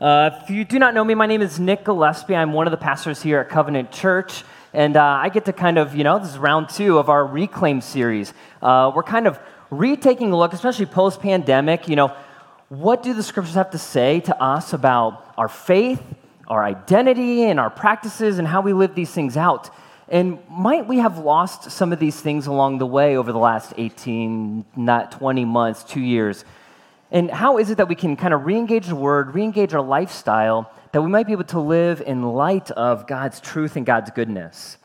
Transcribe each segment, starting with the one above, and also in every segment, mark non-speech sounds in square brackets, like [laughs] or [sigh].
Uh, if you do not know me, my name is Nick Gillispie. I'm one of the pastors here at Covenant Church. And uh, I get to kind of, you know, this is round two of our Reclaim series. Uh, we're kind of retaking a look, especially post pandemic, you know, what do the scriptures have to say to us about our faith, our identity, and our practices, and how we live these things out? And might we have lost some of these things along the way over the last 18, not 20 months, two years? And how is it that we can kind of re engage the word, re engage our lifestyle, that we might be able to live in light of God's truth and God's goodness?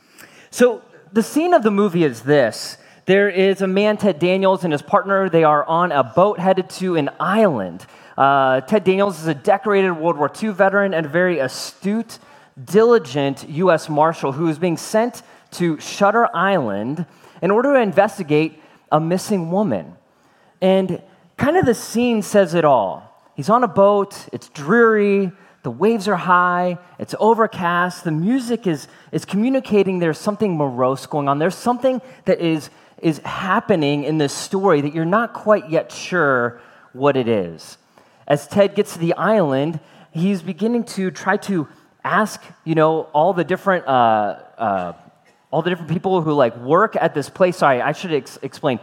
So, the scene of the movie is this there is a man, Ted Daniels, and his partner. They are on a boat headed to an island. Uh, Ted Daniels is a decorated World War II veteran and a very astute, diligent U.S. Marshal who is being sent to Shutter Island in order to investigate a missing woman. And kind of the scene says it all. He's on a boat, it's dreary, the waves are high, it's overcast, the music is, is communicating there's something morose going on. There's something that is, is happening in this story that you're not quite yet sure what it is. As Ted gets to the island, he's beginning to try to ask, you know, all the different, uh, uh, all the different people who like work at this place. Sorry, I should ex- explain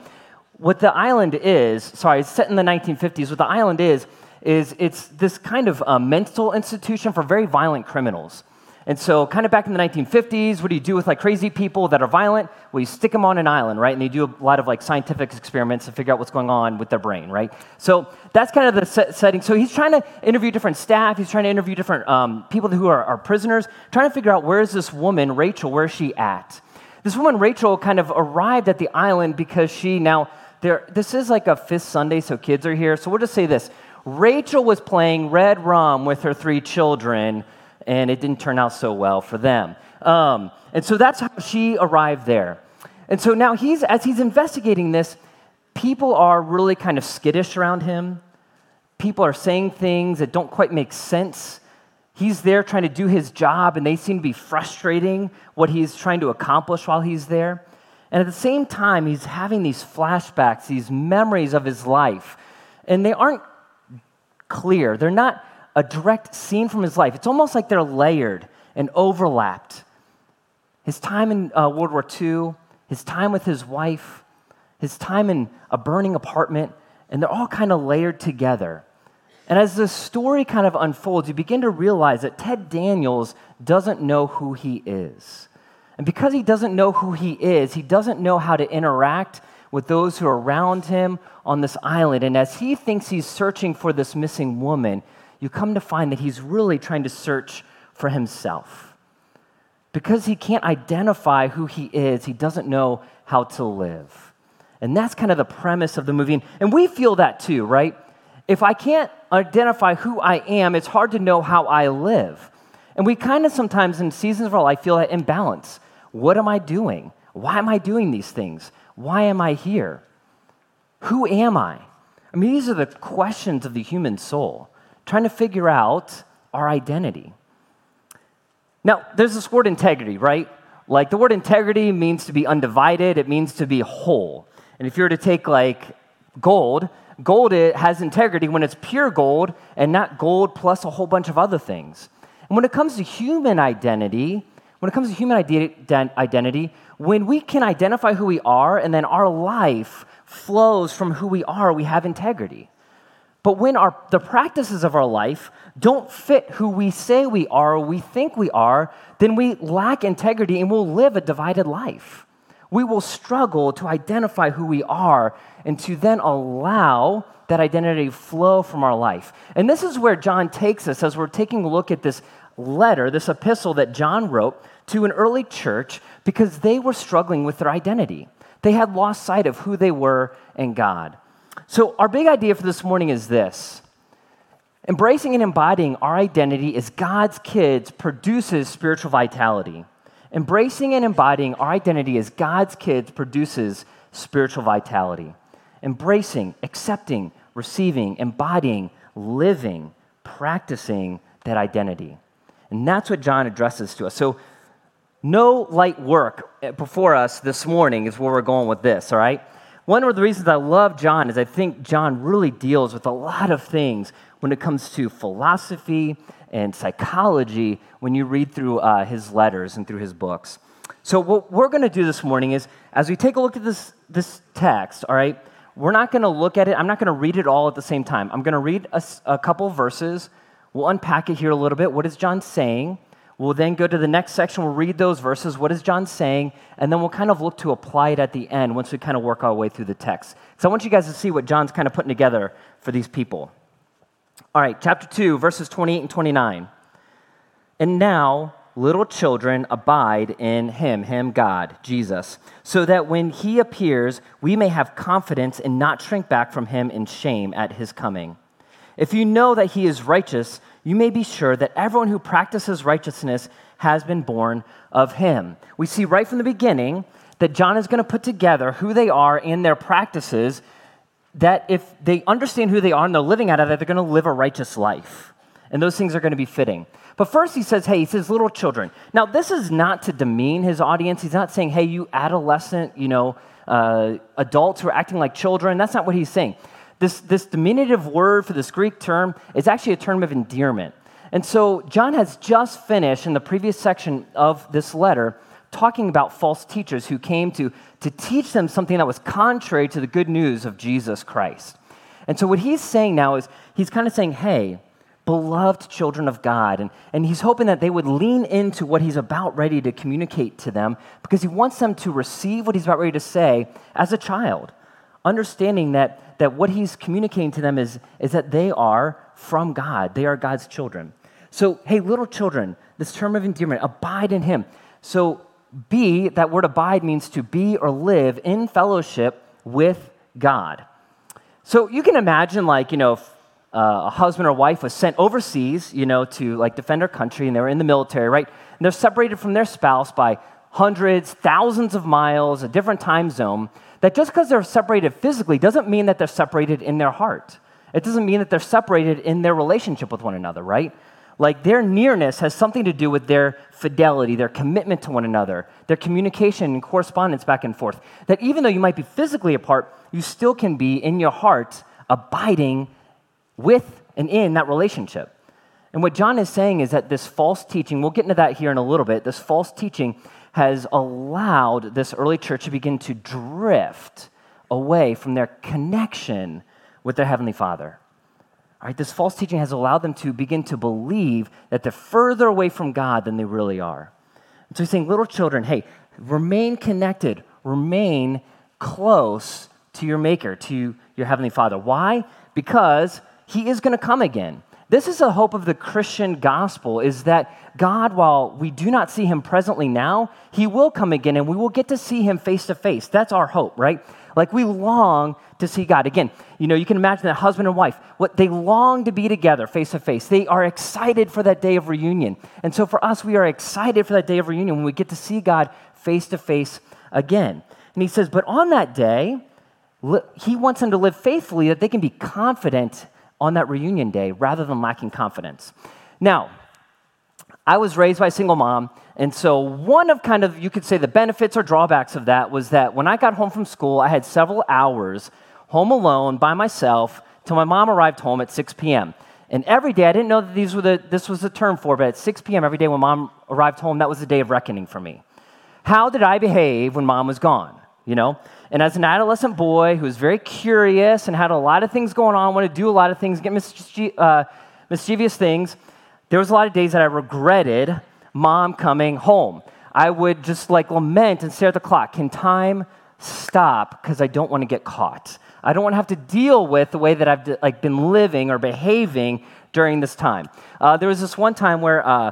what the island is, sorry, it's set in the 1950s. What the island is, is it's this kind of uh, mental institution for very violent criminals. And so, kind of back in the 1950s, what do you do with like crazy people that are violent? Well, you stick them on an island, right? And they do a lot of like scientific experiments to figure out what's going on with their brain, right? So that's kind of the set setting. So he's trying to interview different staff. He's trying to interview different um, people who are, are prisoners, trying to figure out where is this woman, Rachel, where is she at? This woman, Rachel, kind of arrived at the island because she now there, this is like a fifth Sunday, so kids are here. So we'll just say this Rachel was playing Red Rum with her three children, and it didn't turn out so well for them. Um, and so that's how she arrived there. And so now he's, as he's investigating this, people are really kind of skittish around him. People are saying things that don't quite make sense. He's there trying to do his job, and they seem to be frustrating what he's trying to accomplish while he's there. And at the same time, he's having these flashbacks, these memories of his life. And they aren't clear, they're not a direct scene from his life. It's almost like they're layered and overlapped. His time in uh, World War II, his time with his wife, his time in a burning apartment, and they're all kind of layered together. And as the story kind of unfolds, you begin to realize that Ted Daniels doesn't know who he is. And because he doesn't know who he is, he doesn't know how to interact with those who are around him on this island. And as he thinks he's searching for this missing woman, you come to find that he's really trying to search for himself. Because he can't identify who he is, he doesn't know how to live. And that's kind of the premise of the movie. And we feel that too, right? If I can't identify who I am, it's hard to know how I live. And we kind of sometimes in seasons of our life feel that imbalance. What am I doing? Why am I doing these things? Why am I here? Who am I? I mean, these are the questions of the human soul, trying to figure out our identity. Now, there's this word integrity, right? Like the word integrity means to be undivided, it means to be whole. And if you were to take like gold, gold it has integrity when it's pure gold and not gold plus a whole bunch of other things. And when it comes to human identity, when it comes to human identity, when we can identify who we are and then our life flows from who we are, we have integrity. But when our, the practices of our life don't fit who we say we are or we think we are, then we lack integrity and we'll live a divided life. We will struggle to identify who we are and to then allow that identity flow from our life. And this is where John takes us as we're taking a look at this letter, this epistle that John wrote to an early church because they were struggling with their identity. They had lost sight of who they were in God. So, our big idea for this morning is this Embracing and embodying our identity as God's kids produces spiritual vitality. Embracing and embodying our identity as God's kids produces spiritual vitality. Embracing, accepting, receiving, embodying, living, practicing that identity. And that's what John addresses to us. So, no light work before us this morning is where we're going with this, all right? One of the reasons I love John is I think John really deals with a lot of things when it comes to philosophy and psychology when you read through uh, his letters and through his books. So, what we're going to do this morning is, as we take a look at this, this text, all right, we're not going to look at it, I'm not going to read it all at the same time. I'm going to read a, a couple verses. We'll unpack it here a little bit. What is John saying? We'll then go to the next section. We'll read those verses. What is John saying? And then we'll kind of look to apply it at the end once we kind of work our way through the text. So I want you guys to see what John's kind of putting together for these people. All right, chapter 2, verses 28 and 29. And now, little children, abide in him, him, God, Jesus, so that when he appears, we may have confidence and not shrink back from him in shame at his coming. If you know that he is righteous, you may be sure that everyone who practices righteousness has been born of him. We see right from the beginning that John is going to put together who they are in their practices, that if they understand who they are and they're living out of that, they're going to live a righteous life. And those things are going to be fitting. But first, he says, hey, he says, little children. Now, this is not to demean his audience. He's not saying, hey, you adolescent, you know, uh, adults who are acting like children. That's not what he's saying. This, this diminutive word for this Greek term is actually a term of endearment. And so John has just finished in the previous section of this letter talking about false teachers who came to, to teach them something that was contrary to the good news of Jesus Christ. And so what he's saying now is he's kind of saying, hey, beloved children of God. And, and he's hoping that they would lean into what he's about ready to communicate to them because he wants them to receive what he's about ready to say as a child, understanding that that what he's communicating to them is, is that they are from God. They are God's children. So, hey, little children, this term of endearment, abide in him. So, be, that word abide means to be or live in fellowship with God. So, you can imagine, like, you know, uh, a husband or wife was sent overseas, you know, to like defend their country, and they were in the military, right? And they're separated from their spouse by hundreds, thousands of miles, a different time zone that just because they're separated physically doesn't mean that they're separated in their heart. It doesn't mean that they're separated in their relationship with one another, right? Like their nearness has something to do with their fidelity, their commitment to one another, their communication and correspondence back and forth. That even though you might be physically apart, you still can be in your heart abiding with and in that relationship. And what John is saying is that this false teaching, we'll get into that here in a little bit, this false teaching has allowed this early church to begin to drift away from their connection with their Heavenly Father. All right, this false teaching has allowed them to begin to believe that they're further away from God than they really are. And so he's saying, little children, hey, remain connected, remain close to your Maker, to your Heavenly Father. Why? Because He is going to come again. This is a hope of the Christian gospel is that God, while we do not see him presently now, he will come again and we will get to see him face to face. That's our hope, right? Like we long to see God. Again, you know, you can imagine that husband and wife, what they long to be together face to face. They are excited for that day of reunion. And so for us, we are excited for that day of reunion when we get to see God face to face again. And he says, but on that day, he wants them to live faithfully that they can be confident on that reunion day rather than lacking confidence. Now, I was raised by a single mom, and so one of kind of, you could say, the benefits or drawbacks of that was that when I got home from school, I had several hours home alone by myself till my mom arrived home at 6 p.m. And every day, I didn't know that these were the, this was the term for, but at 6 p.m. every day when mom arrived home, that was the day of reckoning for me. How did I behave when mom was gone? You know, and as an adolescent boy who was very curious and had a lot of things going on, wanted to do a lot of things, get uh, mischievous things, there was a lot of days that I regretted mom coming home. I would just like lament and stare at the clock. Can time stop? Because I don't want to get caught. I don't want to have to deal with the way that I've like been living or behaving during this time. Uh, there was this one time where uh, uh,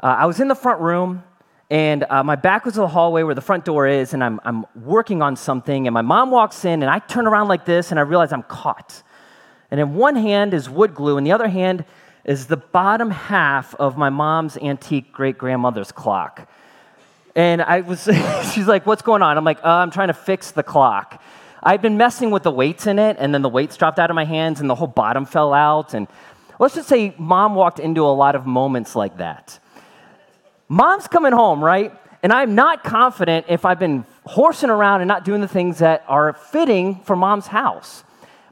I was in the front room and uh, my back was to the hallway where the front door is, and I'm, I'm working on something, and my mom walks in, and I turn around like this, and I realize I'm caught. And in one hand is wood glue, and the other hand is the bottom half of my mom's antique great grandmother's clock. And I was, [laughs] she's like, What's going on? I'm like, uh, I'm trying to fix the clock. I'd been messing with the weights in it, and then the weights dropped out of my hands, and the whole bottom fell out. And let's just say mom walked into a lot of moments like that. Mom's coming home, right? And I'm not confident if I've been horsing around and not doing the things that are fitting for mom's house.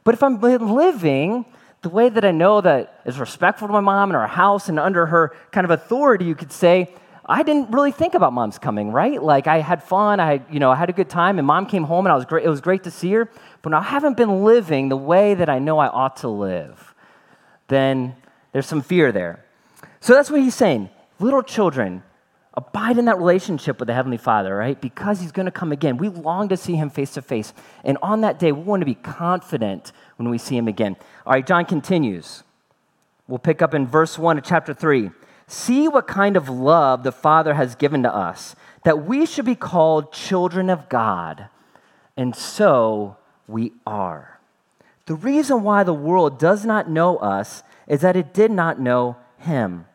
But if I'm living the way that I know that is respectful to my mom and our house and under her kind of authority, you could say, I didn't really think about mom's coming, right? Like I had fun, I you know, I had a good time, and mom came home and I was great. It was great to see her, but I haven't been living the way that I know I ought to live. Then there's some fear there. So that's what he's saying. Little children, abide in that relationship with the Heavenly Father, right? Because He's to come again. We long to see Him face to face. And on that day, we want to be confident when we see Him again. All right, John continues. We'll pick up in verse 1 of chapter 3. See what kind of love the Father has given to us, that we should be called children of God. And so we are. The reason why the world does not know us is that it did not know Him.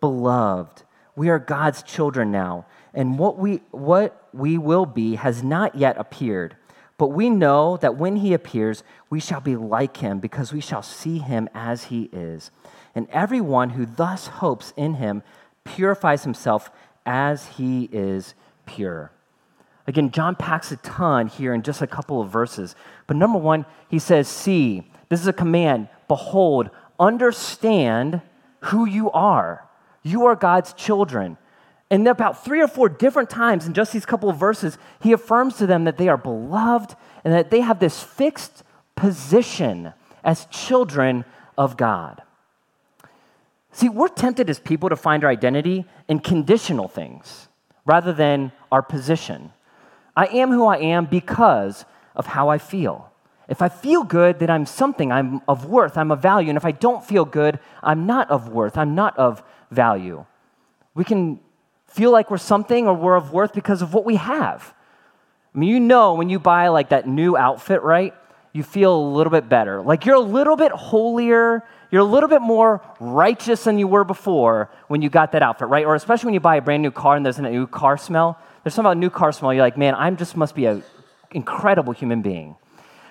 Beloved, we are God's children now, and what we, what we will be has not yet appeared. But we know that when he appears, we shall be like him, because we shall see him as he is. And everyone who thus hopes in him purifies himself as he is pure. Again, John packs a ton here in just a couple of verses. But number one, he says, See, this is a command. Behold, understand who you are. You are God's children. And about three or four different times in just these couple of verses, he affirms to them that they are beloved and that they have this fixed position as children of God. See, we're tempted as people to find our identity in conditional things rather than our position. I am who I am because of how I feel. If I feel good, then I'm something, I'm of worth, I'm of value. And if I don't feel good, I'm not of worth, I'm not of value. We can feel like we're something or we're of worth because of what we have. I mean, you know, when you buy like that new outfit, right? You feel a little bit better. Like you're a little bit holier, you're a little bit more righteous than you were before when you got that outfit, right? Or especially when you buy a brand new car and there's a new car smell. There's something about new car smell, you're like, man, I just must be an incredible human being,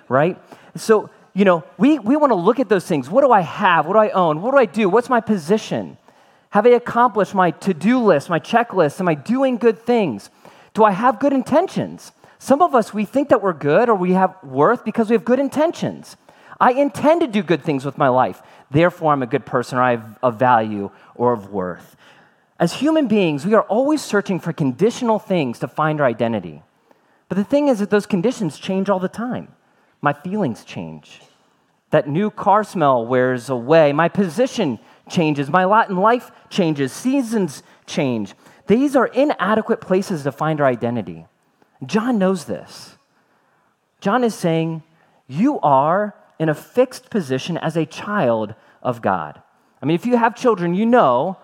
right? So, you know, we, we want to look at those things. What do I have? What do I own? What do I do? What's my position? Have I accomplished my to do list, my checklist? Am I doing good things? Do I have good intentions? Some of us, we think that we're good or we have worth because we have good intentions. I intend to do good things with my life. Therefore, I'm a good person or I have a value or of worth. As human beings, we are always searching for conditional things to find our identity. But the thing is that those conditions change all the time. My feelings change. That new car smell wears away. My position changes, my lot in life changes, seasons change. These are inadequate places to find our identity. John knows this. John is saying, You are in a fixed position as a child of God. I mean, if you have children, you know,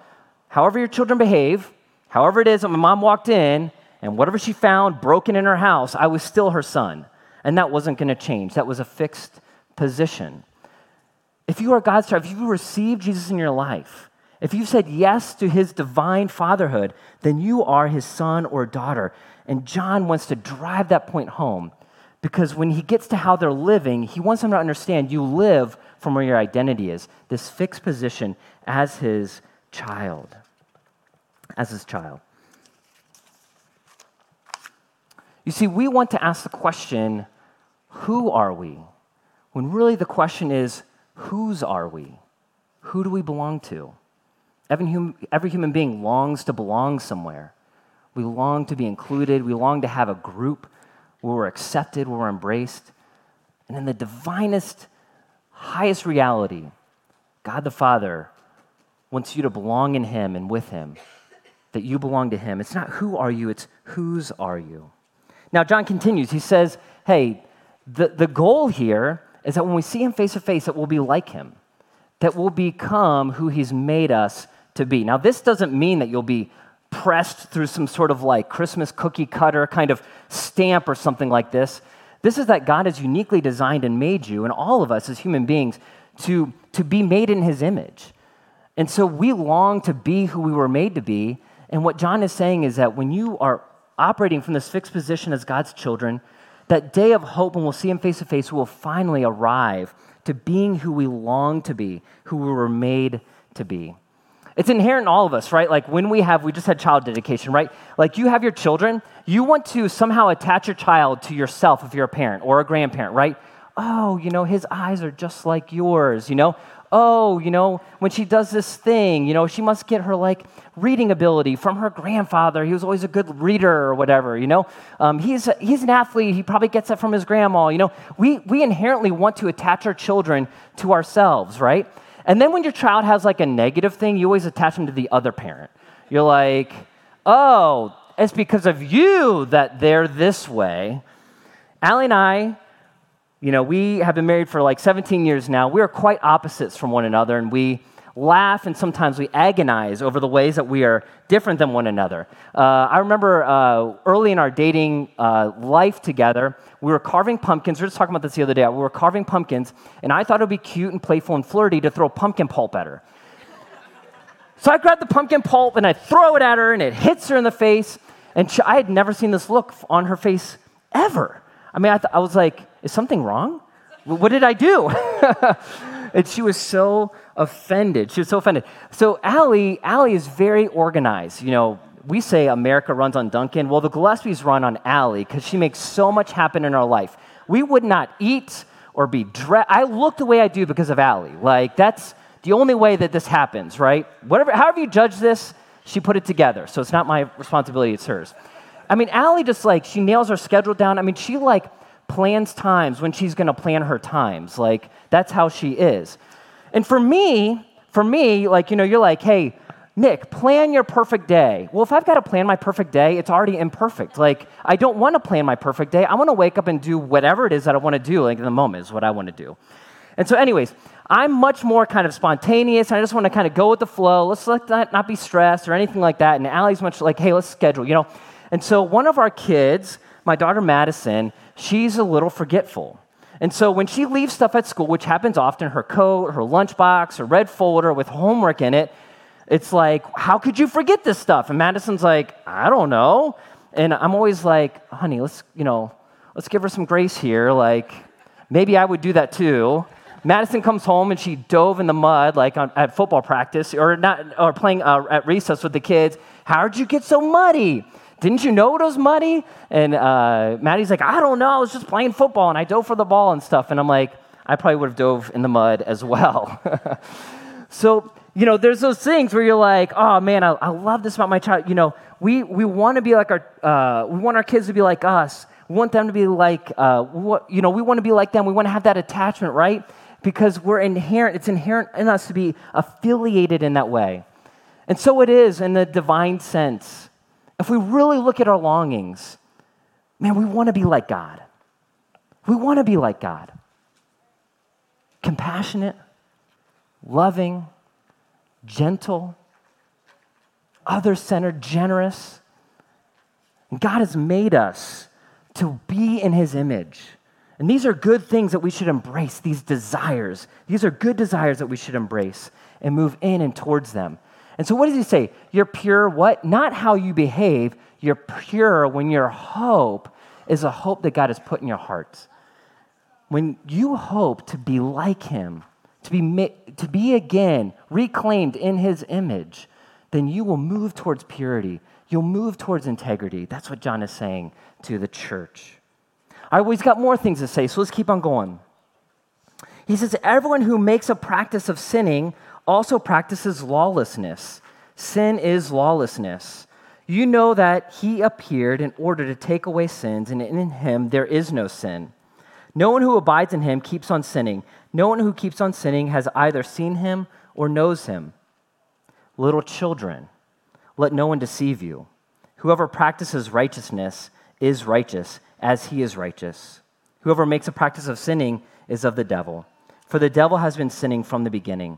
however your children behave, however it is that my mom walked in and whatever she found broken in her house, I was still her son. And that wasn't going to change. That was a fixed position. If you are God's child, if you received Jesus in your life, if you've said yes to his divine fatherhood, then you are his son or daughter. And John wants to drive that point home because when he gets to how they're living, he wants them to understand you live from where your identity is, this fixed position as his child. As his child. You see, we want to ask the question, who are we? When really the question is, whose are we? Who do we belong to? Every, hum, every human being longs to belong somewhere. We long to be included. We long to have a group where we're accepted, where we're embraced. And in the divinest, highest reality, God the Father wants you to belong in Him and with Him, that you belong to Him. It's not who are you, it's whose are you. Now, John continues. He says, hey, the, the goal here is that when we see him face to face, that we'll be like him, that we'll become who he's made us to be. Now, this doesn't mean that you'll be pressed through some sort of like Christmas cookie cutter kind of stamp or something like this. This is that God has uniquely designed and made you, and all of us as human beings, to, to be made in his image. And so we long to be who we were made to be. And what John is saying is that when you are operating from this fixed position as God's children, that day of hope when we'll see him face to face, will finally arrive to being who we long to be, who we were made to be. It's inherent in all of us, right? Like when we have, we just had child dedication, right? Like you have your children, you want to somehow attach your child to yourself if you're a parent or a grandparent, right? Oh, you know, his eyes are just like yours, you know? Oh, you know, when she does this thing, you know, she must get her like reading ability from her grandfather. He was always a good reader or whatever, you know? Um, he's, he's an athlete. He probably gets that from his grandma, you know? We, we inherently want to attach our children to ourselves, right? And then when your child has like a negative thing, you always attach them to the other parent. You're like, oh, it's because of you that they're this way. Allie and I, you know, we have been married for like 17 years now. We are quite opposites from one another, and we laugh and sometimes we agonize over the ways that we are different than one another. Uh, I remember uh, early in our dating uh, life together, we were carving pumpkins. We were just talking about this the other day. We were carving pumpkins, and I thought it would be cute and playful and flirty to throw pumpkin pulp at her. so I grab the pumpkin pulp and I throw it at her, and it hits her in the face. And she, I had never seen this look on her face ever. I mean, I, th- I was like, is something wrong? What did I do? [laughs] and she was so offended. She was so offended. So Allie, Allie is very organized. You know, we say America runs on Dunkin'. Well, the Gillispies run on Allie because she makes so much happen in our life. We would not eat or be dressed. I look the way I do because of Allie. Like, that's the only way that this happens, right? Whatever, however you judge this, she put it together. So it's not my responsibility, it's hers. I mean, Allie just like, she nails her schedule down. I mean, she like plans times when she's gonna plan her times. Like, that's how she is. And for me, for me, like, you know, you're like, hey, Nick, plan your perfect day. Well, if I've got to plan my perfect day, it's already imperfect. Like, I don't want to plan my perfect day. I want to wake up and do whatever it is that I want to do, like in the moment, is what I want to do. And so, anyways, I'm much more kind of spontaneous. I just want to kind of go with the flow. Let's let that not be stressed or anything like that. And Allie's much like, hey, let's schedule, you know? And so, one of our kids, my daughter Madison, she's a little forgetful. And so when she leaves stuff at school, which happens often, her coat, her lunchbox, her red folder with homework in it, it's like, how could you forget this stuff? And Madison's like, I don't know. And I'm always like, honey, let's, you know, let's give her some grace here. Like, maybe I would do that too. Madison comes home and she dove in the mud, like on, at football practice, or not, or playing uh, at recess with the kids. How'd you get so muddy? Didn't you know it was muddy? And uh, Maddie's like, I don't know. I was just playing football and I dove for the ball and stuff. And I'm like, I probably would have dove in the mud as well. [laughs] so, you know, there's those things where you're like, oh man, I, I love this about my child. You know, we, we want to be like our, uh, we want our kids to be like us. We want them to be like, uh, what, you know, we want to be like them. We want to have that attachment, right? Because we're inherent, it's inherent in us to be affiliated in that way. And so it is in the divine sense if we really look at our longings, man, we want to be like God. We want to be like God. Compassionate, loving, gentle, other centered, generous. And God has made us to be in His image. And these are good things that we should embrace, these desires. These are good desires that we should embrace and move in and towards them. And so, what does he say? You're pure, what? Not how you behave. You're pure when your hope is a hope that God has put in your heart. When you hope to be like him, to be, to be again reclaimed in his image, then you will move towards purity. You'll move towards integrity. That's what John is saying to the church. All right, well, he's got more things to say, so let's keep on going. He says, Everyone who makes a practice of sinning also practices lawlessness. Sin is lawlessness. You know that he appeared in order to take away sins, and in him there is no sin. No one who abides in him keeps on sinning. No one who keeps on sinning has either seen him or knows him. Little children, let no one deceive you. Whoever practices righteousness is righteous, as he is righteous. Whoever makes a practice of sinning is of the devil, for the devil has been sinning from the beginning.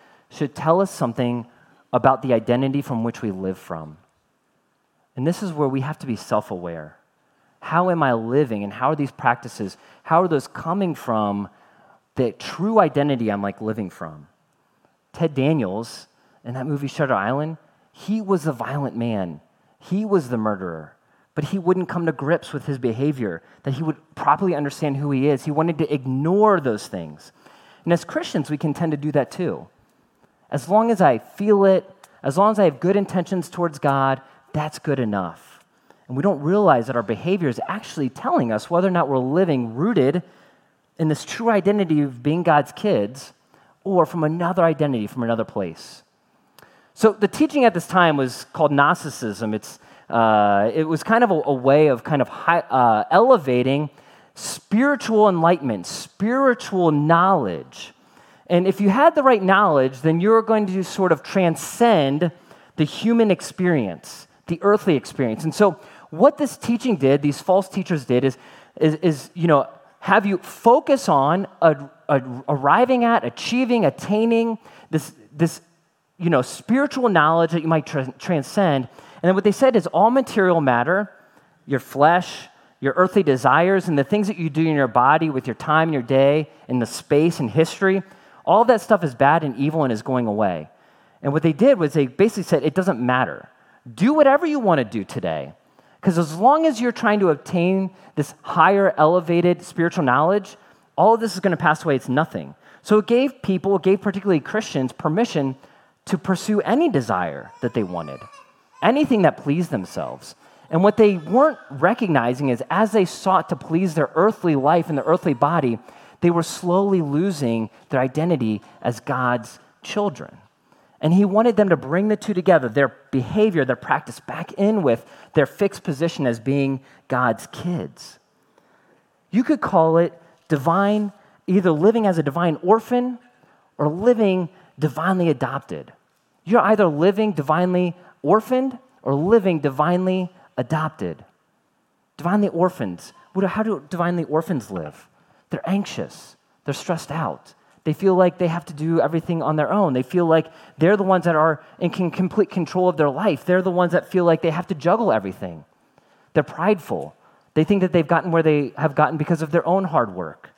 should tell us something about the identity from which we live from. And this is where we have to be self aware. How am I living? And how are these practices, how are those coming from the true identity I'm like living from? Ted Daniels in that movie Shutter Island, he was a violent man. He was the murderer. But he wouldn't come to grips with his behavior, that he would properly understand who he is. He wanted to ignore those things. And as Christians, we can tend to do that too. As long as I feel it, as long as I have good intentions towards God, that's good enough. And we don't realize that our behavior is actually telling us whether or not we're living rooted in this true identity of being God's kids or from another identity, from another place. So the teaching at this time was called Gnosticism. It's, uh, it was kind of a, a way of kind of high, uh, elevating spiritual enlightenment, spiritual knowledge. And if you had the right knowledge, then you're going to sort of transcend the human experience, the earthly experience. And so what this teaching did, these false teachers did, is, is, is you know, have you focus on a, a, arriving at, achieving, attaining this, this you know, spiritual knowledge that you might tra- transcend. And then what they said is all material matter, your flesh, your earthly desires, and the things that you do in your body with your time your day, in the space and history, all that stuff is bad and evil and is going away. And what they did was they basically said it doesn't matter. Do whatever you want to do today. Because as long as you're trying to obtain this higher, elevated spiritual knowledge, all of this is going to pass away. It's nothing. So it gave people, it gave particularly Christians, permission to pursue any desire that they wanted, anything that pleased themselves. And what they weren't recognizing is as they sought to please their earthly life and their earthly body, they were slowly losing their identity as God's children. And he wanted them to bring the two together, their behavior, their practice, back in with their fixed position as being God's kids. You could call it divine, either living as a divine orphan or living divinely adopted. You're either living divinely orphaned or living divinely adopted. Divinely orphans. How do divinely orphans live? They're anxious, they're stressed out, they feel like they have to do everything on their own. They feel like they're the ones that are in complete control of their life. They're the ones that feel like they have to juggle everything. They're prideful. They think that they've gotten where they have gotten because of their own hard work,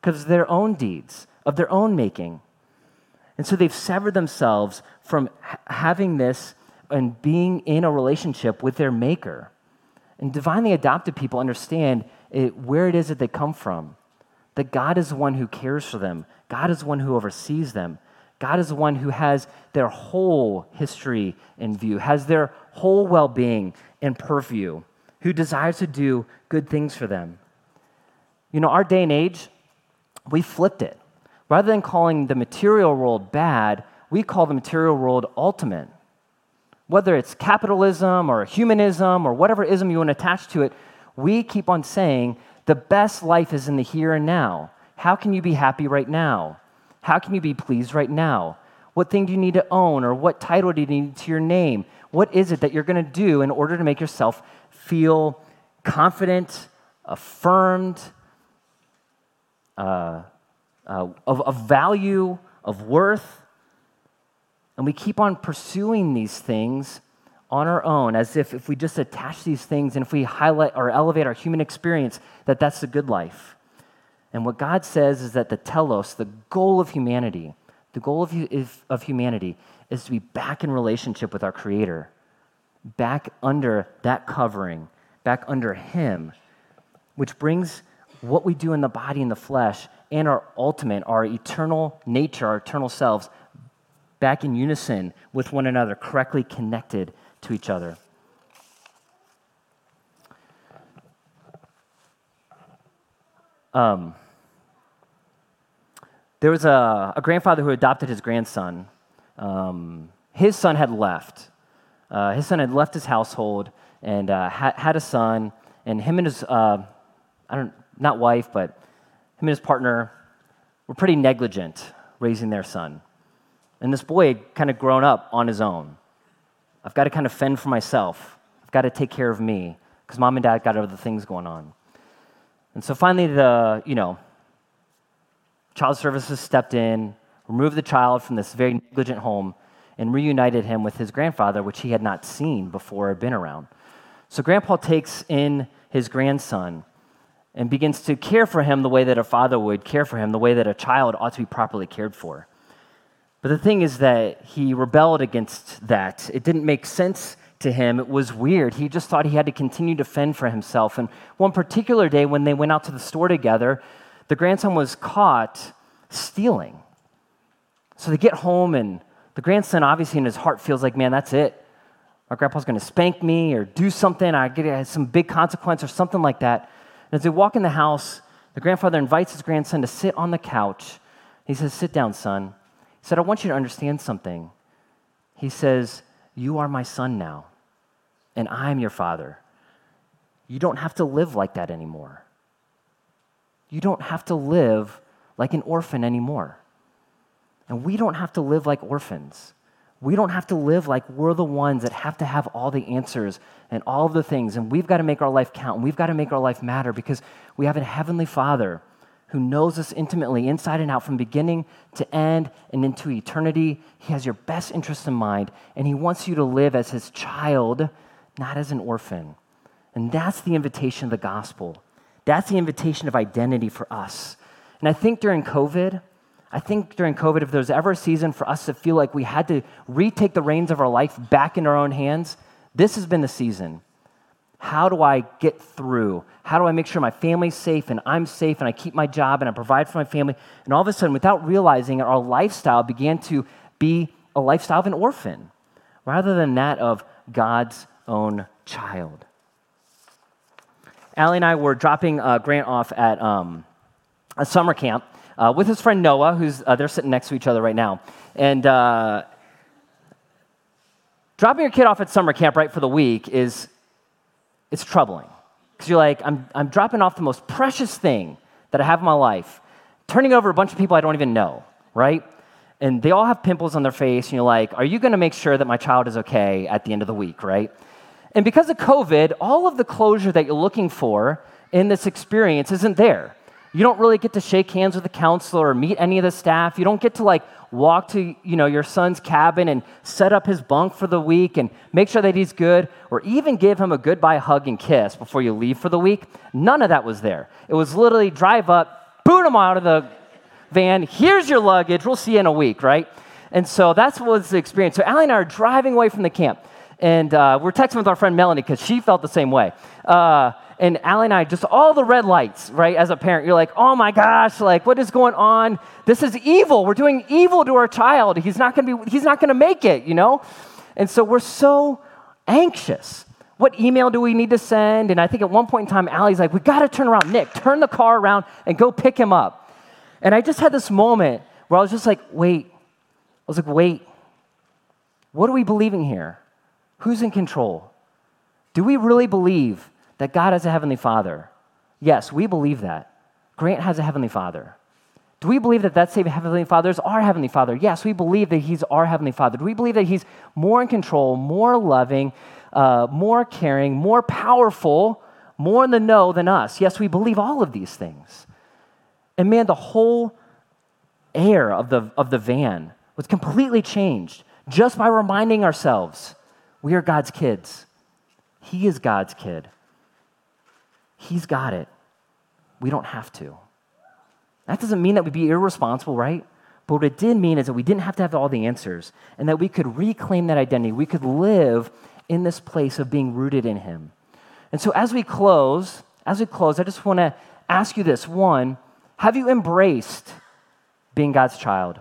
because of their own deeds, of their own making. And so they've severed themselves from having this and being in a relationship with their maker. And divinely adopted people understand it, where it is that they come from that God is the one who cares for them, God is the one who oversees them. God is the one who has their whole history in view, has their whole well being in purview, who desires to do good things for them. You know, our day and age, we flipped it. Rather than calling the material world bad, we call the material world ultimate. Whether it's capitalism or humanism or whatever ism you want to attach to it, we keep on saying the best life is in the here and now. How can you be happy right now? How can you be pleased right now? What thing do you need to own or what title do you need to your name? What is it that you're going to do in order to make yourself feel confident, affirmed, uh, uh, of, of value, of worth? And we keep on pursuing these things on our own, as if if we just attach these things and if we highlight or elevate our human experience, that that's the good life. And what God says is that the telos, the goal of humanity, the goal of, of humanity is to be back in relationship with our Creator, back under that covering, back under Him, which brings what we do in the body and the flesh and our ultimate, our eternal nature, our eternal selves, back in unison with one another, correctly connected to each other. Um, there was a, a, grandfather who adopted his grandson. Um, his son had left. Uh, his son had left his household and uh, had, had, a son, and him and his, uh, I don't, not wife, but him and his partner were pretty negligent raising their son. And this boy had kind of grown up on his own. I've got to kind of fend for myself. I've got to take care of me because mom and dad got other things going on. And so finally, the, you know, child services stepped in, removed the child from this very negligent home, and reunited him with his grandfather, which he had not seen before or been around. So grandpa takes in his grandson and begins to care for him the way that a father would care for him, the way that a child ought to be properly cared for. But the thing is that he rebelled against that. It didn't make sense to him. It was weird. He just thought he had to continue to fend for himself. And one particular day, when they went out to the store together, the grandson was caught stealing. So they get home, and the grandson, obviously, in his heart, feels like, man, that's it. My grandpa's going to spank me or do something. I get some big consequence or something like that. And as they walk in the house, the grandfather invites his grandson to sit on the couch. He says, Sit down, son. Said, I want you to understand something. He says, You are my son now, and I'm your father. You don't have to live like that anymore. You don't have to live like an orphan anymore. And we don't have to live like orphans. We don't have to live like we're the ones that have to have all the answers and all the things. And we've got to make our life count and we've got to make our life matter because we have a heavenly Father who knows us intimately, inside and out, from beginning to end and into eternity. He has your best interests in mind and He wants you to live as His child, not as an orphan. And that's the invitation of the gospel. That's the invitation of identity for us. And I think during COVID, I think during COVID, if there's ever a season for us to feel like we had to retake the reins of our life back in our own hands, this has been the season. How do I get through? How do I make sure my family's safe and I'm safe and I keep my job and I provide for my family? And all of a sudden, without realizing it, our lifestyle began to be a lifestyle of an orphan rather than that of God's own child. Allie and I were dropping uh, Grant off at um, a summer camp uh, with his friend Noah, who's uh, they're sitting next to each other right now. And uh, dropping your kid off at summer camp right for the week is it's troubling because you're like, I'm, I'm dropping off the most precious thing that I have in my life, turning over a bunch of people I don't even know, right? And they all have pimples on their face, and you're like, are you going to make sure that my child is okay at the end of the week, right? And because of COVID, all of the closure that you're looking for in this experience isn't there. You don't really get to shake hands with the counselor or meet any of the staff. You don't get to like walk to, you know, your son's cabin and set up his bunk for the week and make sure that he's good or even give him a goodbye hug and kiss before you leave for the week. None of that was there. It was literally drive up, boot him out of the van. Here's your luggage. We'll see you in a week, right? And so that's what was the experience. So Allie and I are driving away from the camp. And uh, we're texting with our friend Melanie because she felt the same way. Uh, and Allie and I, just all the red lights, right? As a parent, you're like, oh my gosh, like what is going on? This is evil. We're doing evil to our child. He's not gonna be, he's not gonna make it, you know? And so we're so anxious. What email do we need to send? And I think at one point in time, Allie's like, we gotta turn around. Nick, turn the car around and go pick him up. And I just had this moment where I was just like, wait. I was like, wait. What are we believing here? Who's in control? Do we really believe that God has a heavenly father? Yes, we believe that. Grant has a heavenly father. Do we believe that that same heavenly father is our heavenly father? Yes, we believe that he's our heavenly father. Do we believe that he's more in control, more loving, uh, more caring, more powerful, more in the know than us? Yes, we believe all of these things. And man, the whole air of the, of the van was completely changed just by reminding ourselves we are God's kids. He is God's kid. He's got it. We don't have to. That doesn't mean that we'd be irresponsible, right? But what it did mean is that we didn't have to have all the answers and that we could reclaim that identity. We could live in this place of being rooted in Him. And so as we close, as we close, I just want to ask you this. One, have you embraced being God's child?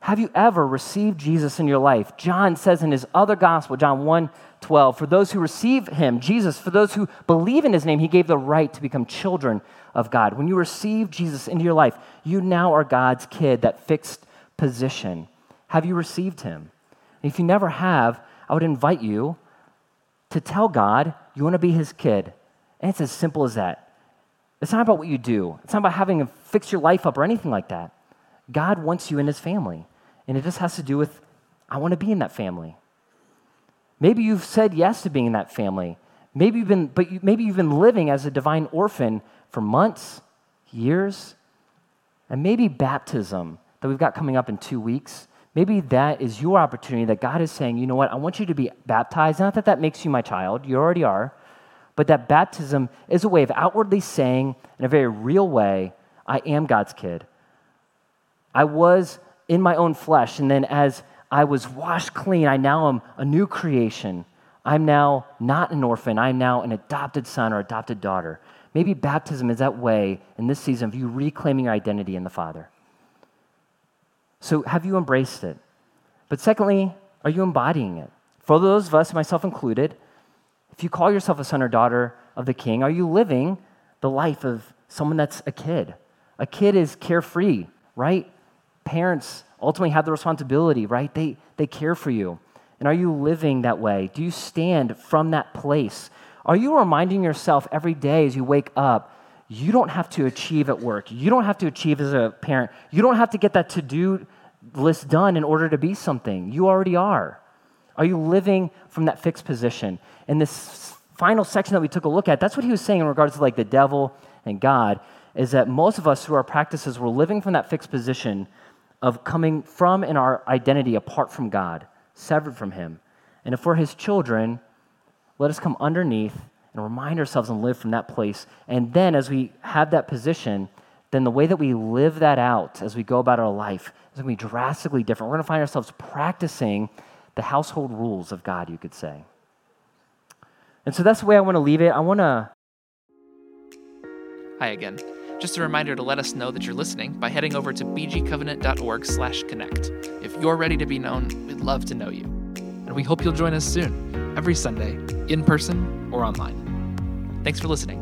Have you ever received Jesus in your life? John says in his other gospel, John 1 12, for those who receive him, Jesus, for those who believe in his name, he gave the right to become children of God. When you receive Jesus into your life, you now are God's kid, that fixed position. Have you received him? if you never have, I would invite you to tell God you want to be his kid. And it's as simple as that. It's not about what you do, it's not about having to fix your life up or anything like that. God wants you in his family. And it just has to do with, I want to be in that family. Maybe you've said yes to being in that family. Maybe you've been, but you, maybe you've been living as a divine orphan for months, years, and maybe baptism that we've got coming up in two weeks. Maybe that is your opportunity that God is saying, you know what, I want you to be baptized. Not that that makes you my child, you already are, but that baptism is a way of outwardly saying, in a very real way, I am God's kid. I was in my own flesh, and then as I was washed clean, I now am a new creation. I'm now not an orphan, I'm now an adopted son or adopted daughter. Maybe baptism is that way in this season of you reclaiming your identity in the Father. So, have you embraced it? But secondly, are you embodying it? For those of us, myself included, if you call yourself a son or daughter of the king, are you living the life of someone that's a kid? A kid is carefree, right? Parents ultimately have the responsibility, right? They, they care for you. And are you living that way? Do you stand from that place? Are you reminding yourself every day as you wake up, you don't have to achieve at work. You don't have to achieve as a parent. You don't have to get that to do list done in order to be something. You already are. Are you living from that fixed position? In this final section that we took a look at, that's what he was saying in regards to like the devil and God, is that most of us through our practices, we're living from that fixed position of coming from in our identity apart from God, severed from him. And if we're his children, let us come underneath and remind ourselves and live from that place. And then, as we have that position, then the way that we live that out as we go about our life is going to be drastically different. We're going to find ourselves practicing the household rules of God, you could say. And so that's the way I want to leave it. I want to. Hi again. Just a reminder to let us know that you're listening by heading over to bgcovenant.org/connect. If you're ready to be known, we'd love to know you. And we hope you'll join us soon, every Sunday, in person or online. Thanks for listening.